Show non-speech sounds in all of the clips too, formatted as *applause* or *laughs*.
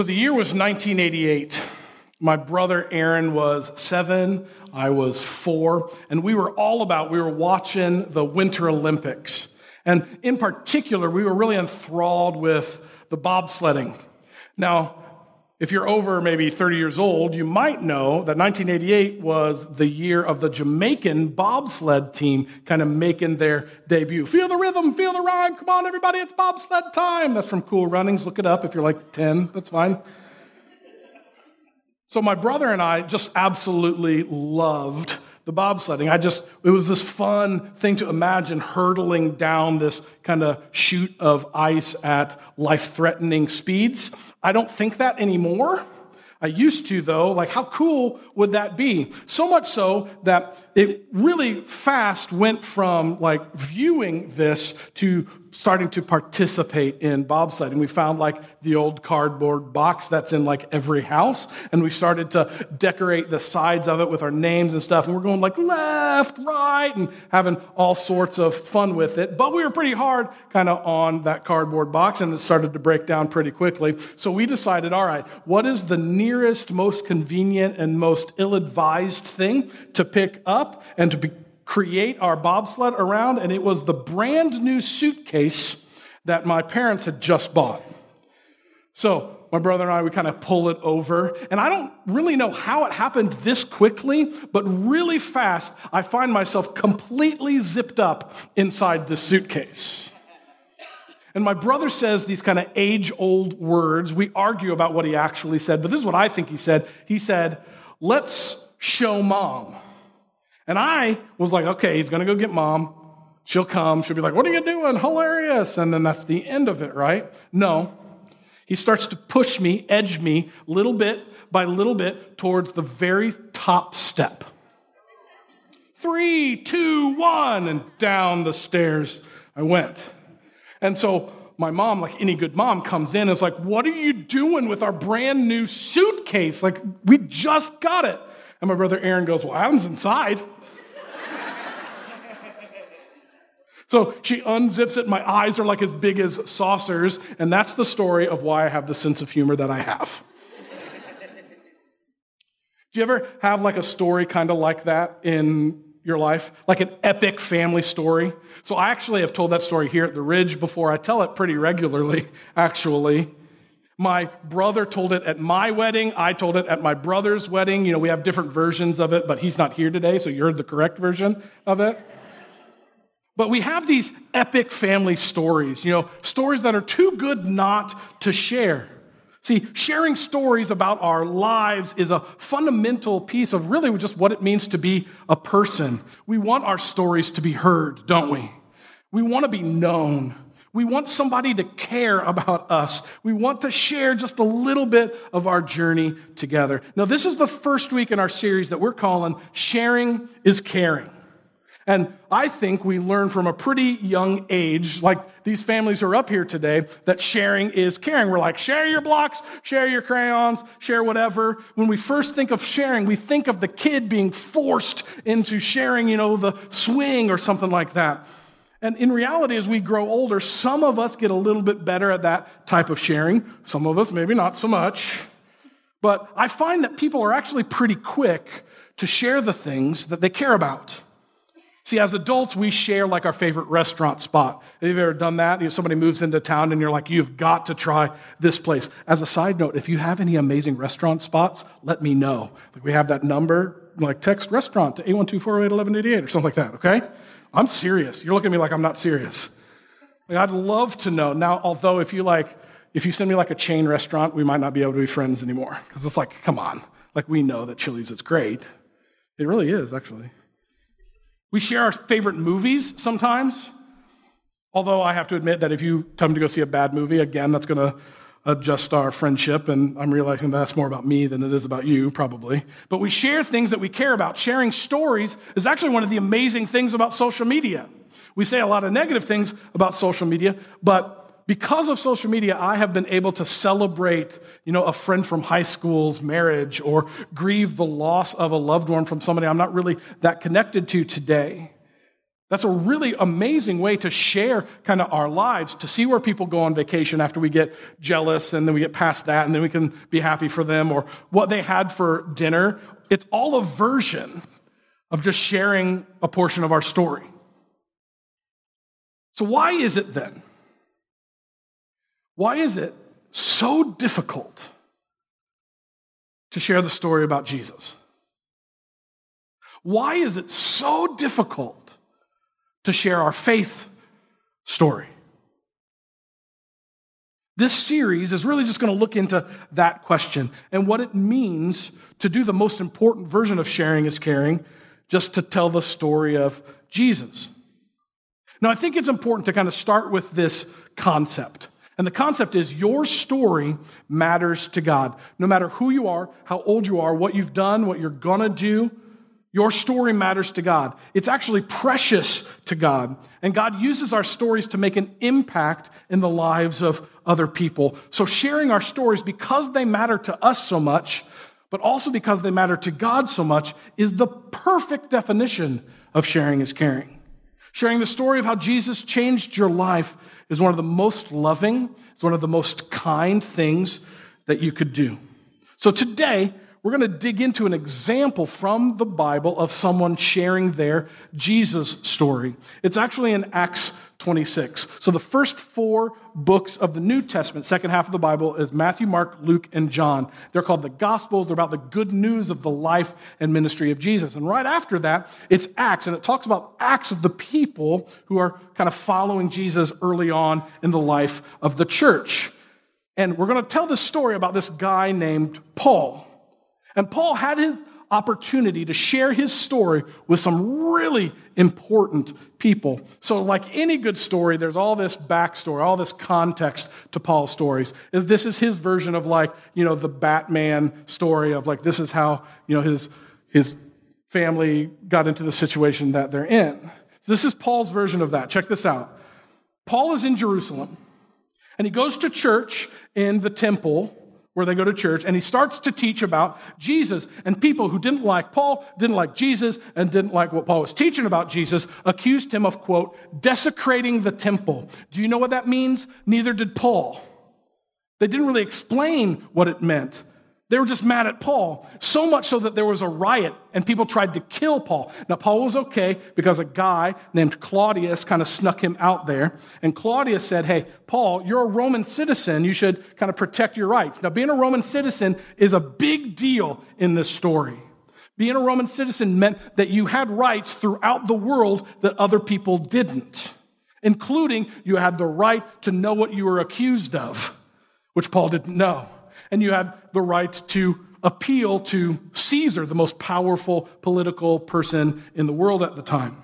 So the year was 1988. My brother Aaron was seven, I was four, and we were all about, we were watching the Winter Olympics. And in particular, we were really enthralled with the bobsledding. Now, if you're over maybe 30 years old, you might know that 1988 was the year of the Jamaican bobsled team kind of making their debut. Feel the rhythm, feel the rhyme. Come on, everybody, it's bobsled time. That's from Cool Runnings. Look it up if you're like 10. That's fine. So my brother and I just absolutely loved the bobsledding. I just, it was this fun thing to imagine hurtling down this kind of chute of ice at life threatening speeds. I don't think that anymore. I used to, though. Like, how cool would that be? So much so that it really fast went from like viewing this to starting to participate in bobsledding. We found like the old cardboard box that's in like every house, and we started to decorate the sides of it with our names and stuff. And we're going like left, right, and having all sorts of fun with it. But we were pretty hard kind of on that cardboard box, and it started to break down pretty quickly. So we decided, all right, what is the nearest, most convenient, and most ill advised thing to pick up and to be create our bobsled around, and it was the brand new suitcase that my parents had just bought. So, my brother and I, we kind of pull it over. And I don't really know how it happened this quickly, but really fast, I find myself completely zipped up inside the suitcase. And my brother says these kind of age old words. We argue about what he actually said, but this is what I think he said. He said, Let's show mom. And I was like, okay, he's going to go get mom. She'll come. She'll be like, what are you doing? Hilarious. And then that's the end of it, right? No. He starts to push me, edge me, little bit by little bit towards the very top step. Three, two, one, and down the stairs I went. And so my mom, like any good mom, comes in and is like, What are you doing with our brand new suitcase? Like, we just got it. And my brother Aaron goes, Well, Adam's inside. So she unzips it. My eyes are like as big as saucers. And that's the story of why I have the sense of humor that I have. Do you ever have like a story kind of like that in your life? Like an epic family story? So I actually have told that story here at the Ridge before. I tell it pretty regularly, actually. My brother told it at my wedding. I told it at my brother's wedding. You know, we have different versions of it, but he's not here today, so you heard the correct version of it. But we have these epic family stories, you know, stories that are too good not to share. See, sharing stories about our lives is a fundamental piece of really just what it means to be a person. We want our stories to be heard, don't we? We want to be known. We want somebody to care about us. We want to share just a little bit of our journey together. Now, this is the first week in our series that we're calling Sharing is Caring. And I think we learn from a pretty young age, like these families who are up here today, that sharing is caring. We're like, share your blocks, share your crayons, share whatever. When we first think of sharing, we think of the kid being forced into sharing, you know, the swing or something like that. And in reality, as we grow older, some of us get a little bit better at that type of sharing. Some of us, maybe not so much. But I find that people are actually pretty quick to share the things that they care about. See, as adults, we share like our favorite restaurant spot. Have you ever done that? You know, somebody moves into town and you're like, you've got to try this place. As a side note, if you have any amazing restaurant spots, let me know. Like we have that number, like text restaurant to 812-408-1188 or something like that, okay? I'm serious. You're looking at me like I'm not serious. Like, I'd love to know. Now, although if you like, if you send me like a chain restaurant, we might not be able to be friends anymore. Because it's like, come on. Like we know that Chili's is great. It really is, actually. We share our favorite movies sometimes. Although I have to admit that if you tell me to go see a bad movie, again, that's going to adjust our friendship, and I'm realizing that's more about me than it is about you, probably. But we share things that we care about. Sharing stories is actually one of the amazing things about social media. We say a lot of negative things about social media, but because of social media, I have been able to celebrate, you know, a friend from high school's marriage or grieve the loss of a loved one from somebody I'm not really that connected to today. That's a really amazing way to share kind of our lives, to see where people go on vacation after we get jealous and then we get past that and then we can be happy for them or what they had for dinner. It's all a version of just sharing a portion of our story. So, why is it then? Why is it so difficult to share the story about Jesus? Why is it so difficult to share our faith story? This series is really just going to look into that question and what it means to do the most important version of sharing is caring, just to tell the story of Jesus. Now, I think it's important to kind of start with this concept. And the concept is your story matters to God. No matter who you are, how old you are, what you've done, what you're to do, your story matters to God. It's actually precious to God. And God uses our stories to make an impact in the lives of other people. So sharing our stories because they matter to us so much, but also because they matter to God so much, is the perfect definition of sharing is caring. Sharing the story of how Jesus changed your life is one of the most loving, it's one of the most kind things that you could do. So today, we're going to dig into an example from the Bible of someone sharing their Jesus story. It's actually in Acts 26. So the first four books of the New Testament, second half of the Bible, is Matthew, Mark, Luke, and John. They're called the Gospels. They're about the good news of the life and ministry of Jesus. And right after that, it's Acts, and it talks about acts of the people who are kind of following Jesus early on in the life of the church. And we're going to tell this story about this guy named Paul. And Paul had his opportunity to share his story with some really important people. So, like any good story, there's all this backstory, all this context to Paul's stories. This is his version of like, you know, the Batman story of like, this is how, you know, his, his family got into the situation that they're in. So, this is Paul's version of that. Check this out. Paul is in Jerusalem, and he goes to church in the temple where they go to church, and he starts to teach about Jesus. And people who didn't like Paul, didn't like Jesus, and didn't like what Paul was teaching about Jesus accused him of, quote, desecrating the temple. Do you know what that means? Neither did Paul. They didn't really explain what it meant. They were just mad at Paul, so much so that there was a riot and people tried to kill Paul. Now, Paul was okay because a guy named Claudius kind of snuck him out there. And Claudius said, Hey, Paul, you're a Roman citizen. You should kind of protect your rights. Now, being a Roman citizen is a big deal in this story. Being a Roman citizen meant that you had rights throughout the world that other people didn't, including you had the right to know what you were accused of, which Paul didn't know and you had the right to appeal to Caesar, the most powerful political person in the world at the time.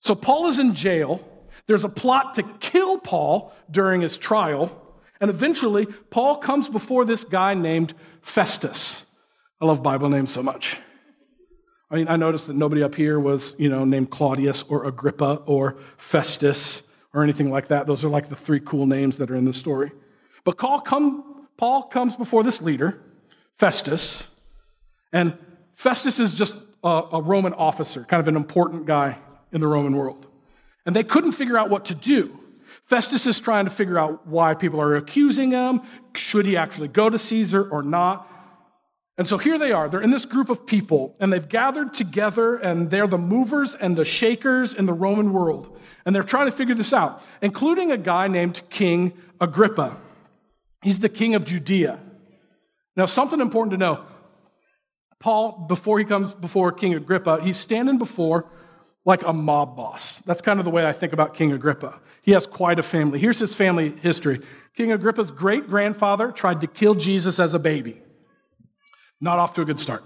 So Paul is in jail. There's a plot to kill Paul during his trial. And eventually, Paul comes before this guy named Festus. I love Bible names so much. I mean, I noticed that nobody up here was, you know, named Claudius or Agrippa or Festus or anything like that. Those are like the three cool names that are in the story. But Paul come, Paul comes before this leader, Festus, and Festus is just a, a, Roman officer, kind of an important guy in the Roman world. And they couldn't figure out what to do. Festus is trying to figure out why people are accusing him. Should he actually go to Caesar or not? And so here they are. They're in this group of people, and they've gathered together, and they're the movers and the shakers in the Roman world. And they're trying to figure this out, including a guy named King Agrippa. He's the king of Judea. Now, something important to know Paul, before he comes before King Agrippa, he's standing before like a mob boss. That's kind of the way I think about King Agrippa. He has quite a family. Here's his family history King Agrippa's great grandfather tried to kill Jesus as a baby. Not off to a good start.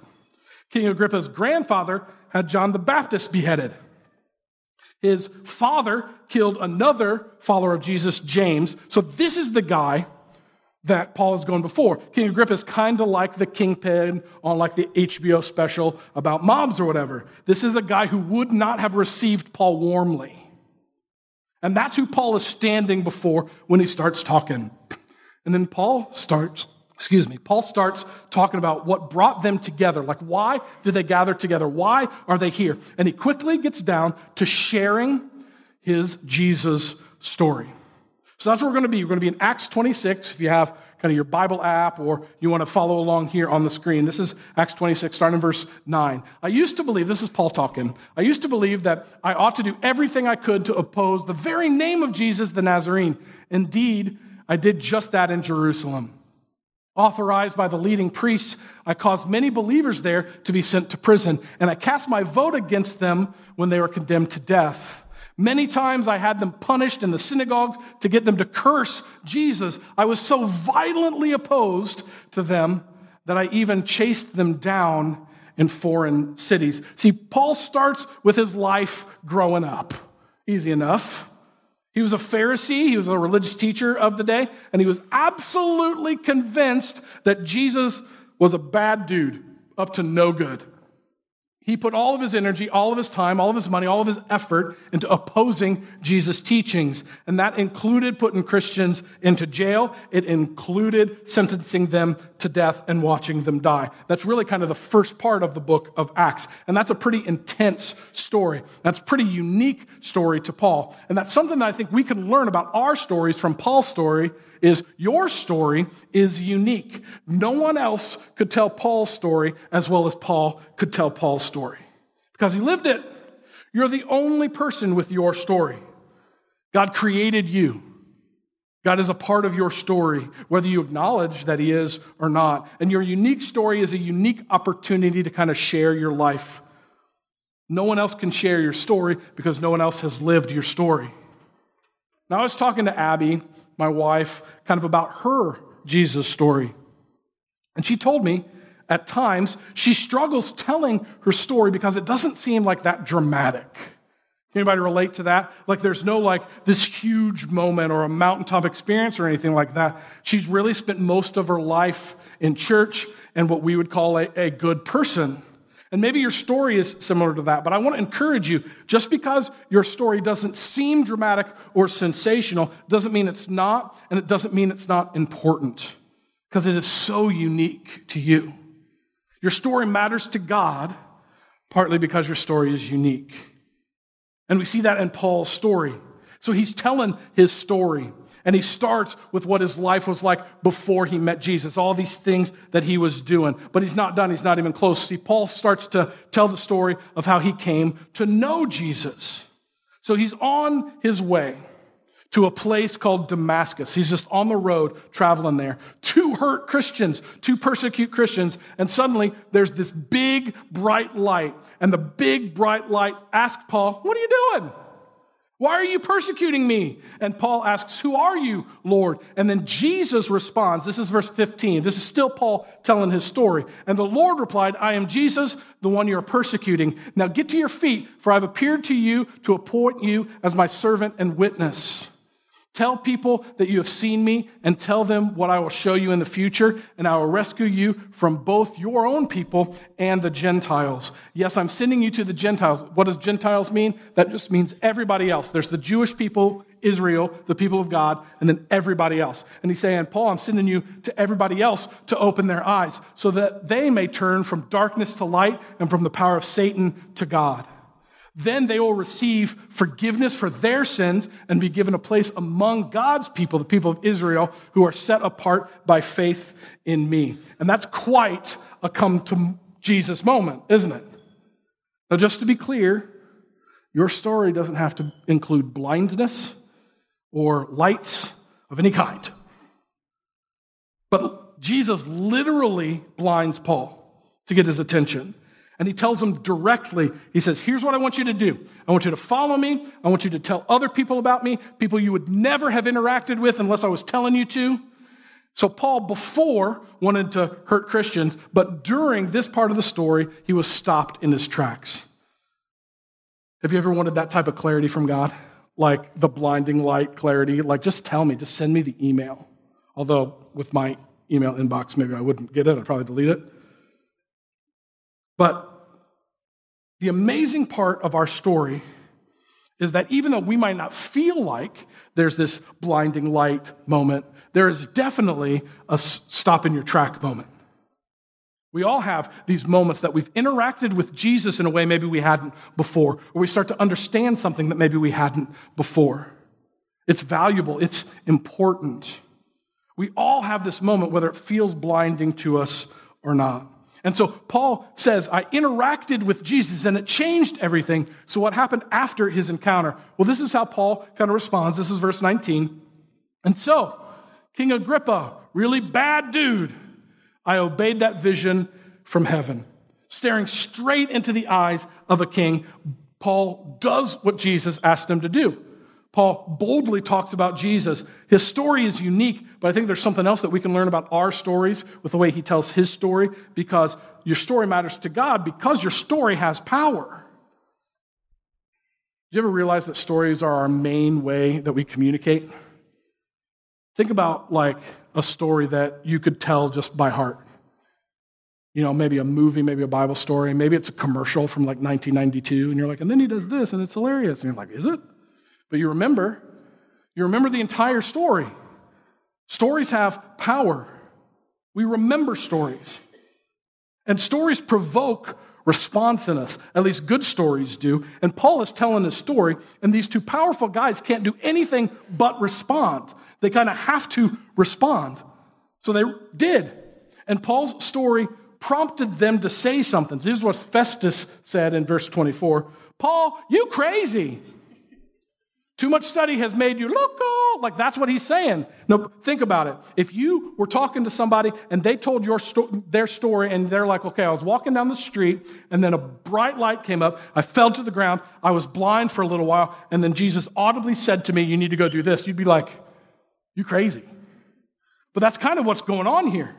King Agrippa's grandfather had John the Baptist beheaded. His father killed another follower of Jesus, James. So, this is the guy that Paul is going before. King Agrippa is kind of like the kingpin on like the HBO special about mobs or whatever. This is a guy who would not have received Paul warmly. And that's who Paul is standing before when he starts talking. And then Paul starts excuse me, Paul starts talking about what brought them together. Like, why did they gather together? Why are they here? And he quickly gets down to sharing his Jesus story. So that's where we're going to be. We're going to be in Acts 26. If you have kind of your Bible app or you want to follow along here on the screen, this is Acts 26, starting in verse 9. I used to believe, this is Paul talking, I used to believe that I ought to do everything I could to oppose the very name of Jesus the Nazarene. Indeed, I did just that in Jerusalem. Authorized by the leading priests, I caused many believers there to be sent to prison, and I cast my vote against them when they were condemned to death. Many times I had them punished in the synagogues to get them to curse Jesus. I was so violently opposed to them that I even chased them down in foreign cities. See, Paul starts with his life growing up. Easy enough. He was a Pharisee, he was a religious teacher of the day, and he was absolutely convinced that Jesus was a bad dude, up to no good. He put all of his energy, all of his time, all of his money, all of his effort into opposing Jesus' teachings. And that included putting Christians into jail. It included sentencing them to death and watching them die. That's really kind of the first part of the book of Acts. And that's a pretty intense story. That's a pretty unique story to Paul. And that's something that I think we can learn about our stories from Paul's story is your story is unique. No one else could tell Paul's story as well as Paul could tell Paul's story because he lived it. You're the only person with your story. God created you. God is a part of your story, whether you acknowledge that He is or not. And your unique story is a unique opportunity to kind of share your life. No one else can share your story because no one else has lived your story. Now, I was talking to Abby my wife, kind of about her Jesus story. And she told me at times she struggles telling her story because it doesn't seem like that dramatic. Anybody relate to that? Like there's no like this huge moment or a mountaintop experience or anything like that. She's really spent most of her life in church and what we would call a, a good person. And maybe your story is similar to that, but I want to encourage you just because your story doesn't seem dramatic or sensational doesn't mean it's not, and it doesn't mean it's not important because it is so unique to you. Your story matters to God partly because your story is unique. And we see that in Paul's story. So he's telling his story. And he starts with what his life was like before he met Jesus, all these things that he was doing. But he's not done, he's not even close. See, Paul starts to tell the story of how he came to know Jesus. So he's on his way to a place called Damascus. He's just on the road traveling there to hurt Christians, to persecute Christians. And suddenly there's this big bright light. And the big bright light asks Paul, What are you doing? Why are you persecuting me? And Paul asks, Who are you, Lord? And then Jesus responds. This is verse 15. This is still Paul telling his story. And the Lord replied, I am Jesus, the one you are persecuting. Now get to your feet, for I've appeared to you to appoint you as my servant and witness. Tell people that you have seen me and tell them what I will show you in the future, and I will rescue you from both your own people and the Gentiles. Yes, I'm sending you to the Gentiles. What does Gentiles mean? That just means everybody else. There's the Jewish people, Israel, the people of God, and then everybody else. And he's saying, Paul, I'm sending you to everybody else to open their eyes so that they may turn from darkness to light and from the power of Satan to God. Then they will receive forgiveness for their sins and be given a place among God's people, the people of Israel, who are set apart by faith in me. And that's quite a come to Jesus moment, isn't it? Now, just to be clear, your story doesn't have to include blindness or lights of any kind. But Jesus literally blinds Paul to get his attention. And he tells them directly, he says, Here's what I want you to do. I want you to follow me. I want you to tell other people about me, people you would never have interacted with unless I was telling you to. So, Paul before wanted to hurt Christians, but during this part of the story, he was stopped in his tracks. Have you ever wanted that type of clarity from God? Like the blinding light clarity? Like, just tell me, just send me the email. Although, with my email inbox, maybe I wouldn't get it, I'd probably delete it. But the amazing part of our story is that even though we might not feel like there's this blinding light moment, there is definitely a stop in your track moment. We all have these moments that we've interacted with Jesus in a way maybe we hadn't before, or we start to understand something that maybe we hadn't before. It's valuable, it's important. We all have this moment, whether it feels blinding to us or not. And so Paul says, I interacted with Jesus and it changed everything. So, what happened after his encounter? Well, this is how Paul kind of responds. This is verse 19. And so, King Agrippa, really bad dude, I obeyed that vision from heaven. Staring straight into the eyes of a king, Paul does what Jesus asked him to do. Paul boldly talks about Jesus. His story is unique, but I think there's something else that we can learn about our stories with the way he tells his story because your story matters to God because your story has power. Do you ever realize that stories are our main way that we communicate? Think about like a story that you could tell just by heart. You know, maybe a movie, maybe a Bible story, maybe it's a commercial from like 1992, and you're like, and then he does this, and it's hilarious. And you're like, is it? But you remember, you remember the entire story. Stories have power. We remember stories. And stories provoke response in us. At least good stories do. And Paul is telling his story, and these two powerful guys can't do anything but respond. They kind of have to respond. So they did. And Paul's story prompted them to say something. This is what Festus said in verse 24 Paul, you crazy. Too much study has made you loco. Like that's what he's saying. No, think about it. If you were talking to somebody and they told your sto- their story and they're like, okay, I was walking down the street and then a bright light came up. I fell to the ground. I was blind for a little while. And then Jesus audibly said to me, you need to go do this. You'd be like, you crazy. But that's kind of what's going on here.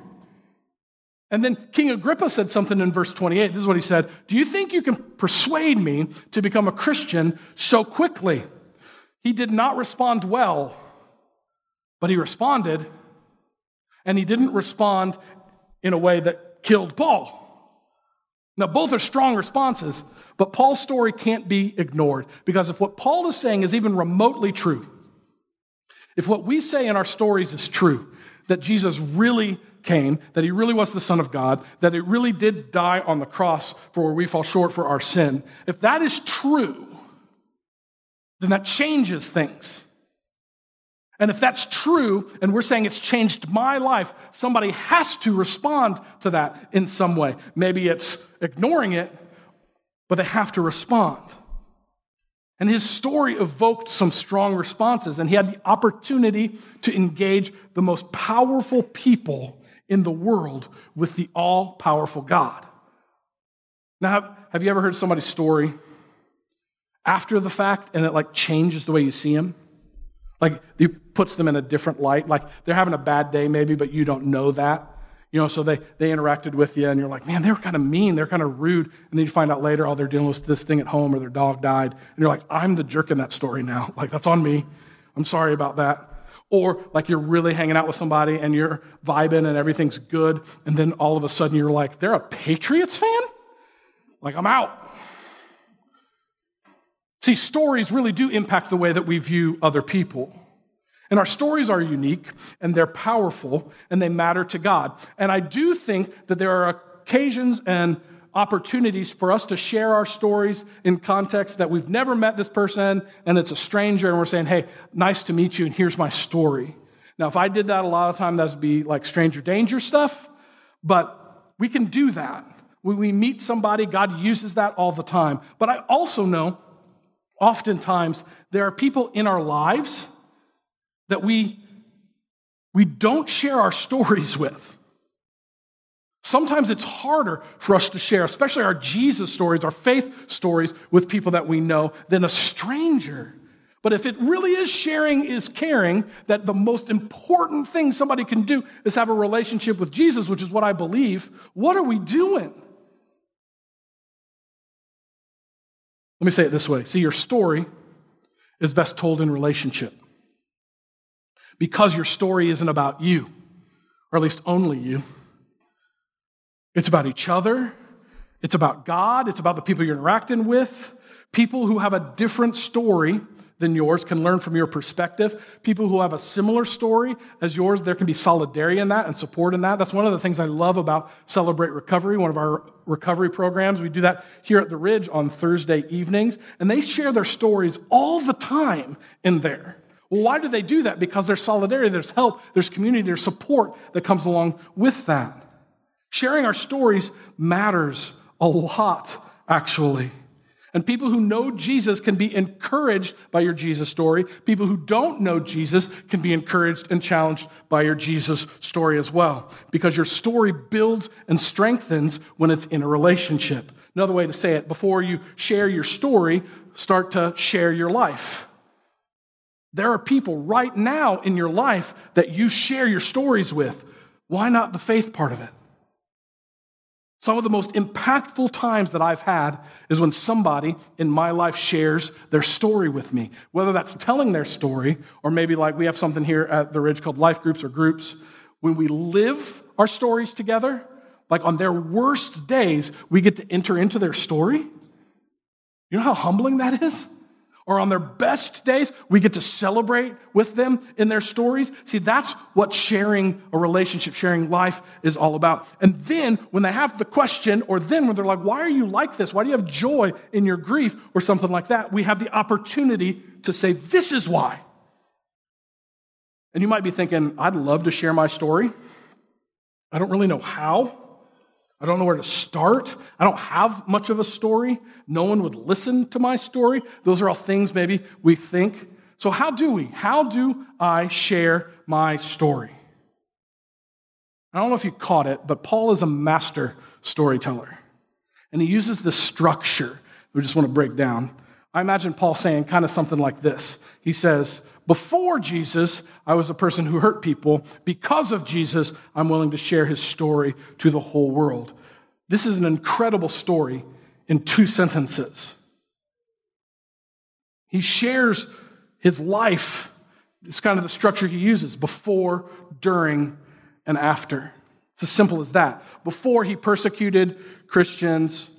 And then King Agrippa said something in verse 28. This is what he said Do you think you can persuade me to become a Christian so quickly? He did not respond well, but he responded, and he didn't respond in a way that killed Paul. Now, both are strong responses, but Paul's story can't be ignored because if what Paul is saying is even remotely true, if what we say in our stories is true, that Jesus really came, that he really was the Son of God, that he really did die on the cross for where we fall short for our sin, if that is true, then that changes things. And if that's true, and we're saying it's changed my life, somebody has to respond to that in some way. Maybe it's ignoring it, but they have to respond. And his story evoked some strong responses, and he had the opportunity to engage the most powerful people in the world with the all powerful God. Now, have you ever heard somebody's story after the fact and it like changes the way you see them. Like it puts them in a different light. Like they're having a bad day maybe, but you don't know that. You know, so they, they interacted with you and you're like, man, they were kind of mean. They're kind of rude. And then you find out later, oh, they're dealing with this thing at home or their dog died. And you're like, I'm the jerk in that story now. *laughs* Like that's on me. I'm sorry about that. Or like you're really hanging out with somebody and you're vibing and everything's good. And then all of a sudden you're like, they're a Patriots fan? Like I'm out. See, stories really do impact the way that we view other people. And our stories are unique and they're powerful and they matter to God. And I do think that there are occasions and opportunities for us to share our stories in context that we've never met this person and it's a stranger and we're saying, hey, nice to meet you and here's my story. Now, if I did that a lot of time, that would be like stranger danger stuff, but we can do that. When we meet somebody, God uses that all the time. But I also know oftentimes there are people in our lives that we, we don't share our stories with. Sometimes it's harder for us to share, especially our Jesus stories, our faith stories, with people that we know than a stranger. But if it really is sharing is caring, that the most important thing somebody can do is have a relationship with Jesus, which is what I believe, what are we doing? Let me say it this way see, your story is best told in relationship. Because your story isn't about you, or at least only you. It's about each other, it's about God, it's about the people you're interacting with. People who have a different story than yours can learn from your perspective. People who have a similar story as yours, there can be solidarity in that and support in that. That's one of the things I love about Celebrate Recovery, one of our recovery programs. We do that here at the Ridge on Thursday evenings, and they share their stories all the time in there. Well, why do they do that? Because there's solidarity, there's help, there's community, there's support that comes along with that. Sharing our stories matters a lot, actually. And people who know Jesus can be encouraged by your Jesus story. People who don't know Jesus can be encouraged and challenged by your Jesus story as well. Because your story builds and strengthens when it's in a relationship. Another way to say it, before you share your story, start to share your life. There are people right now in your life that you share your stories with. Why not the faith part of it? Some of the most impactful times that I've had is when somebody in my life shares their story with me, whether that's telling their story or maybe like we have something here at the Ridge called life groups or groups. When we live our stories together, like on their worst days, we get to enter into their story. You know how humbling that is? Or on their best days, we get to celebrate with them in their stories. See, that's what sharing a relationship, sharing life is all about. And then when they have the question, or then when they're like, why are you like this? Why do you have joy in your grief? Or something like that, we have the opportunity to say, this is why. And you might be thinking, I'd love to share my story. I don't really know how. I don't know where to start. I don't have much of a story. No one would listen to my story. Those are all things maybe we think. So, how do we? How do I share my story? I don't know if you caught it, but Paul is a master storyteller. And he uses this structure we just want to break down. I imagine Paul saying kind of something like this. He says, before Jesus, I was a person who hurt people. Because of Jesus, I'm willing to share his story to the whole world. This is an incredible story in two sentences. He shares his life. It's kind of the structure he uses before, during, and after. It's as simple as that. Before, he persecuted Christians.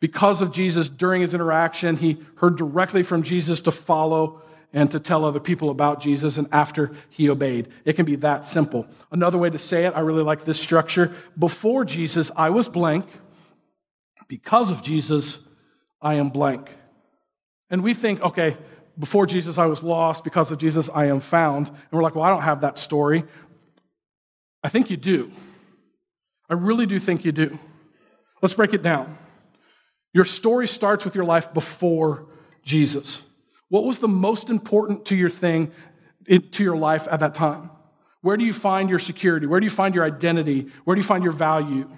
Because of Jesus, during his interaction, he heard directly from Jesus to follow and to tell other people about Jesus and after he obeyed. It can be that simple. Another way to say it, I really like this structure. Before Jesus, I was blank. Because of Jesus, I am blank. And we think, okay, before Jesus, I was lost. Because of Jesus, I am found. And we're like, well, I don't have that story. I think you do. I really do think you do. Let's break it down. Your story starts with your life before Jesus. What was the most important to your thing, to your life at that time? Where do you find your security? Where do you find your identity? Where do you find your value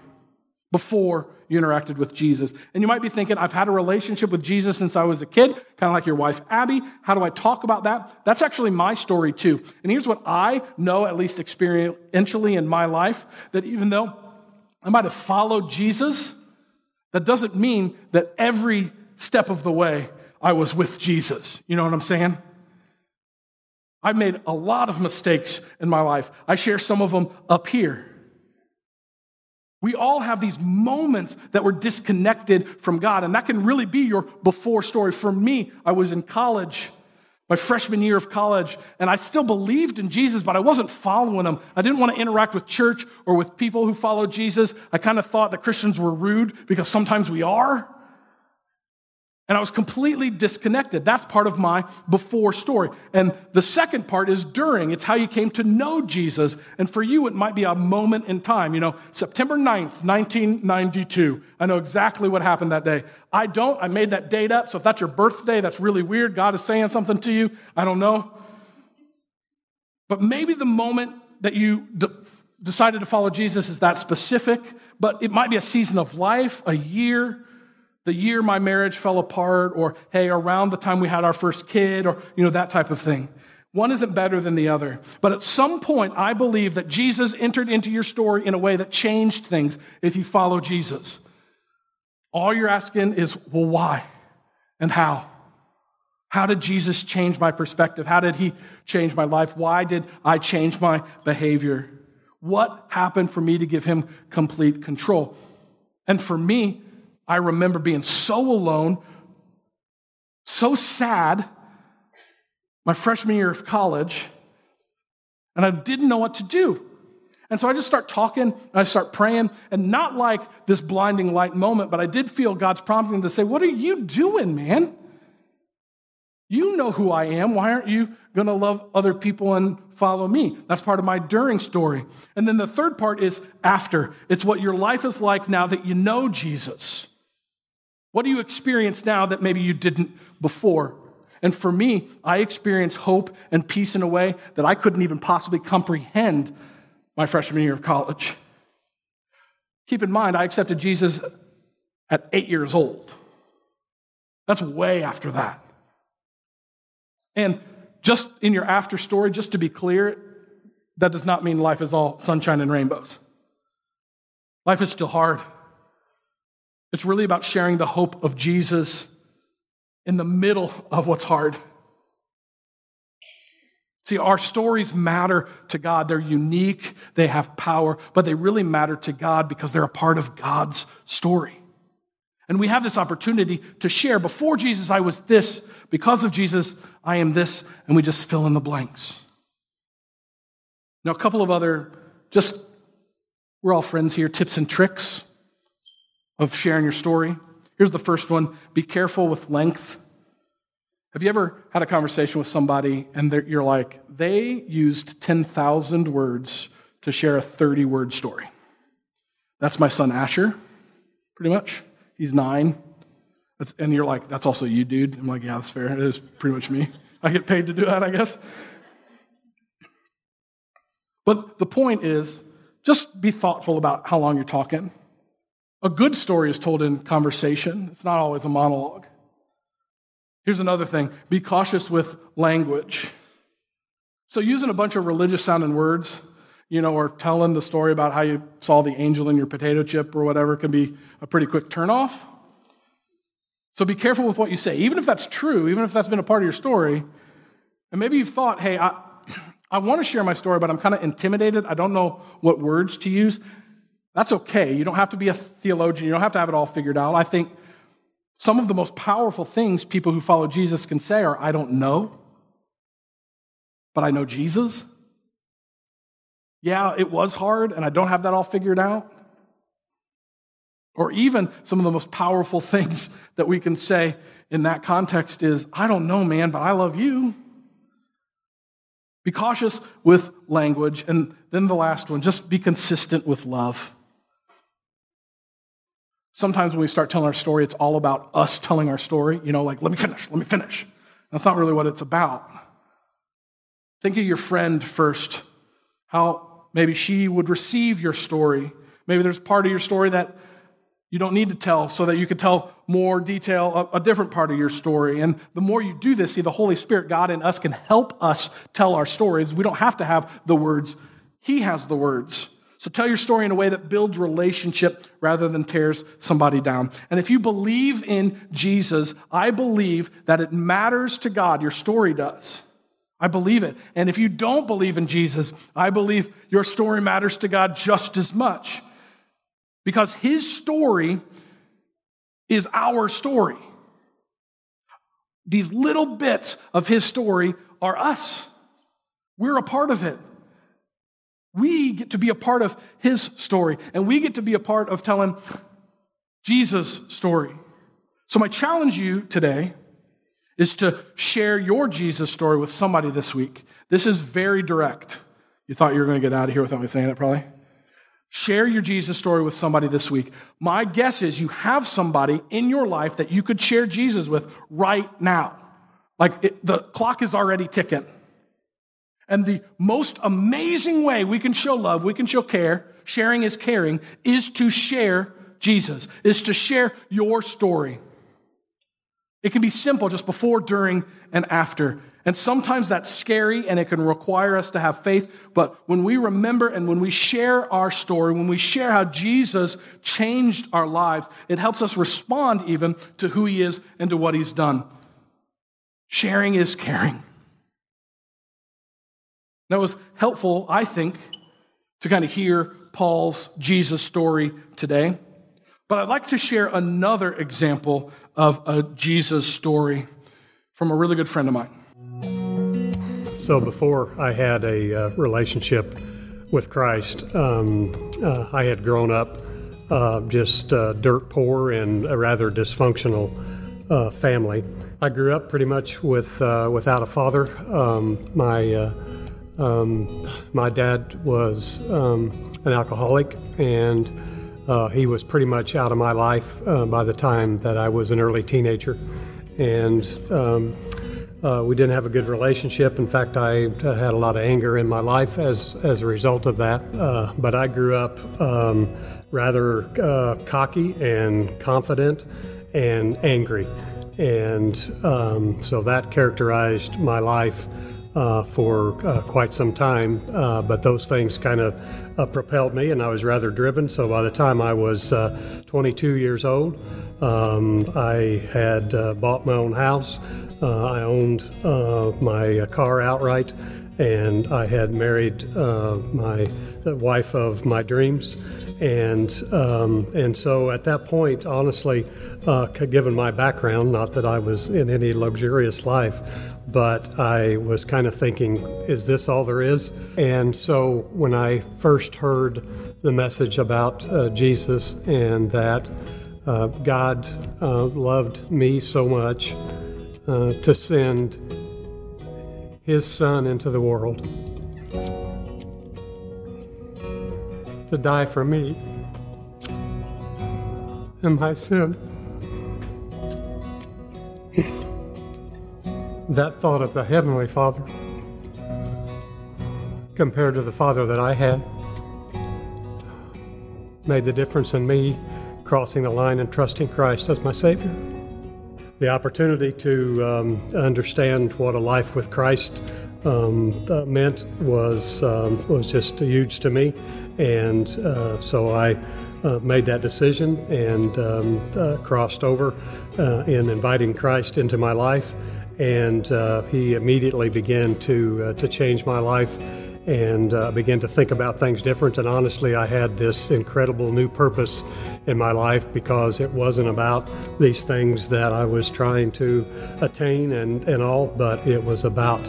before you interacted with Jesus? And you might be thinking, I've had a relationship with Jesus since I was a kid, kind of like your wife, Abby. How do I talk about that? That's actually my story too. And here's what I know, at least experientially in my life, that even though I might have followed Jesus, that doesn't mean that every step of the way I was with Jesus. You know what I'm saying? I've made a lot of mistakes in my life. I share some of them up here. We all have these moments that we're disconnected from God, and that can really be your before story. For me, I was in college, my freshman year of college, and I still believed in Jesus, but I wasn't following him. I didn't want to interact with church or with people who followed Jesus. I kind of thought that Christians were rude because sometimes we are. And I was completely disconnected. That's part of my before story. And the second part is during. It's how you came to know Jesus. And for you, it might be a moment in time. You know, September 9th, 1992. I know exactly what happened that day. I don't. I made that date up. So if that's your birthday, that's really weird. God is saying something to you. I don't know. But maybe the moment that you de- decided to follow Jesus is that specific, but it might be a season of life, a year, the year my marriage fell apart, or hey, around the time we had our first kid, or you know, that type of thing. One isn't better than the other. But at some point, I believe that Jesus entered into your story in a way that changed things if you follow Jesus. All you're asking is, well, why and how? How did Jesus change my perspective? How did he change my life? Why did I change my behavior? What happened for me to give him complete control? And for me, I remember being so alone, so sad my freshman year of college, and I didn't know what to do. And so I just start talking, and I start praying, and not like this blinding light moment, but I did feel God's prompting to say, What are you doing, man? You know who I am. Why aren't you going to love other people and follow me? That's part of my during story. And then the third part is after. It's what your life is like now that you know Jesus. What do you experience now that maybe you didn't before? And for me, I experience hope and peace in a way that I couldn't even possibly comprehend my freshman year of college. Keep in mind, I accepted Jesus at eight years old. That's way after that. And just in your after story, just to be clear, that does not mean life is all sunshine and rainbows. Life is still hard. It's really about sharing the hope of Jesus in the middle of what's hard. See, our stories matter to God. They're unique, they have power, but they really matter to God because they're a part of God's story. And we have this opportunity to share. Before Jesus, I was this. Because of Jesus, I am this. And we just fill in the blanks. Now, a couple of other, just, we're all friends here, tips and tricks of sharing your story. Here's the first one be careful with length. Have you ever had a conversation with somebody and you're like, they used 10,000 words to share a 30 word story? That's my son Asher, pretty much. He's nine. That's, and you're like, that's also you, dude. I'm like, yeah, that's fair. It is pretty much me. I get paid to do that, I guess. But the point is, just be thoughtful about how long you're talking. A good story is told in conversation, it's not always a monologue. Here's another thing be cautious with language. So, using a bunch of religious sounding words, you know, or telling the story about how you saw the angel in your potato chip or whatever can be a pretty quick turnoff. So, be careful with what you say. Even if that's true, even if that's been a part of your story, and maybe you've thought, hey, I, *clears throat* I want to share my story, but I'm kind of intimidated. I don't know what words to use. That's okay. You don't have to be a theologian, you don't have to have it all figured out. I think some of the most powerful things people who follow Jesus can say are, I don't know, but I know Jesus. Yeah, it was hard, and I don't have that all figured out. Or even some of the most powerful *laughs* things that we can say in that context is, I don't know, man, but I love you. Be cautious with language. And then the last one, just be consistent with love. Sometimes when we start telling our story, it's all about us telling our story. You know, like, let me finish, let me finish. That's not really what it's about. Think of your friend first, how maybe she would receive your story. Maybe there's part of your story that you don't need to tell so that you could tell more detail, a, a, different part of your story. And the more you do this, see, the Holy Spirit, God in us, can help us tell our stories. We don't have to have the words, He has the words. So tell your story in a way that builds relationship rather than tears somebody down. And if you believe in Jesus, I believe that it matters to God. Your story does. I believe it. And if you don't believe in Jesus, I believe your story matters to God just as much. Because his story is our story. These little bits of his story are us. We're a part of it. We get to be a part of his story, and we get to be a part of telling Jesus' story. So, my challenge you today is to share your Jesus story with somebody this week. This is very direct. You thought you were going to get out of here without me saying it, probably? Share your Jesus story with somebody this week. My guess is you have somebody in your life that you could share Jesus with right now. Like it, the clock is already ticking. And the most amazing way we can show love, we can show care, sharing is caring, is to share Jesus, is to share your story. It can be simple, just before, during, and after. And sometimes that's scary and it can require us to have faith. But when we remember and when we share our story, when we share how Jesus changed our lives, it helps us respond even to who he is and to what he's done. Sharing is caring. That was helpful, I think, to kind of hear Paul's Jesus story today. But I'd like to share another example of a Jesus story. from a really good friend of mine. So before I had a uh, relationship with Christ, um, uh, I had grown up uh, just uh, dirt poor in a rather dysfunctional uh, family. I grew up pretty much with uh, without a father. Um, my um, my dad was um, an alcoholic and uh, he was pretty much out of my life uh, by the time that I was an early teenager. And um, uh, we didn't have a good relationship. In fact, I uh, had a lot of anger in my life as, as a result of that. Uh, but I grew up um, rather uh, cocky and confident and angry. And um, so that characterized my life uh, for uh, quite some time, uh, but those things kind of uh, propelled me, and I was rather driven. So by the time I was uh, 22 years old, um, I had uh, bought my own house, I owned my car outright, and I had married my the wife of my dreams. And um, and so at that point, honestly, given my background, not that I was in any luxurious life, but I was kind of thinking, is this all there is? And so when I first heard the message about uh, Jesus and that uh, God uh, loved me so much uh, to send his son into the world to die for me and my sin. That thought of the Heavenly Father compared to the Father that I had made the difference in me crossing the line and trusting Christ as my Savior. The opportunity to um, understand what a life with Christ um, uh, meant was um, was just huge to me, and uh, so I uh, made that decision and um, uh, crossed over uh, in inviting Christ into my life and uh, he immediately began to uh, to change my life and uh, began to think about things different. And honestly, I had this incredible new purpose in my life because it wasn't about these things that I was trying to attain and, and all, but it was about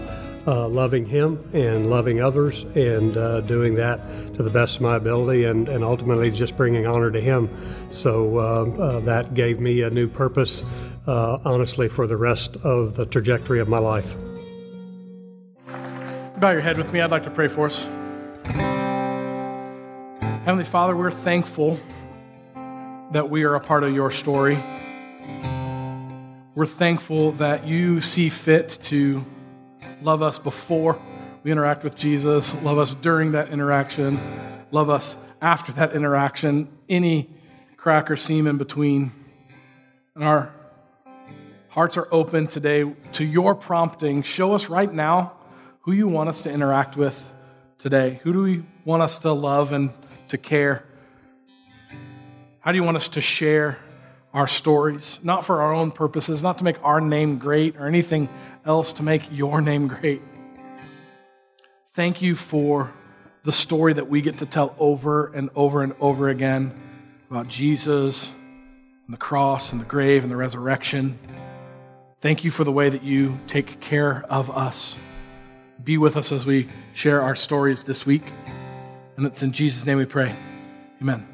uh, loving Him and loving others and uh, doing that to the best of my ability and, and ultimately just bringing honor to Him. So uh, uh that gave me a new purpose uh, honestly, for the rest of the trajectory of my life. Bow your head with me. I'd like to pray for us. Heavenly Father, we're thankful that we are a part of your story. We're thankful that you see fit to love us before we interact with Jesus, love us during that interaction, love us after that interaction, any crack or seam in between. And our Hearts are open today to your prompting. Show us right now who you want us to interact with today. Who do we want us to love and to care? How do you want us to share our stories? Not for our own purposes, not to make our name great or anything else to make your name great. Thank you for the story that we get to tell over and over and over again about Jesus and the cross and the grave and the resurrection. Thank you for the way that you take care of us. Be with us as we share our stories this week. And it's in Jesus' name we pray. Amen.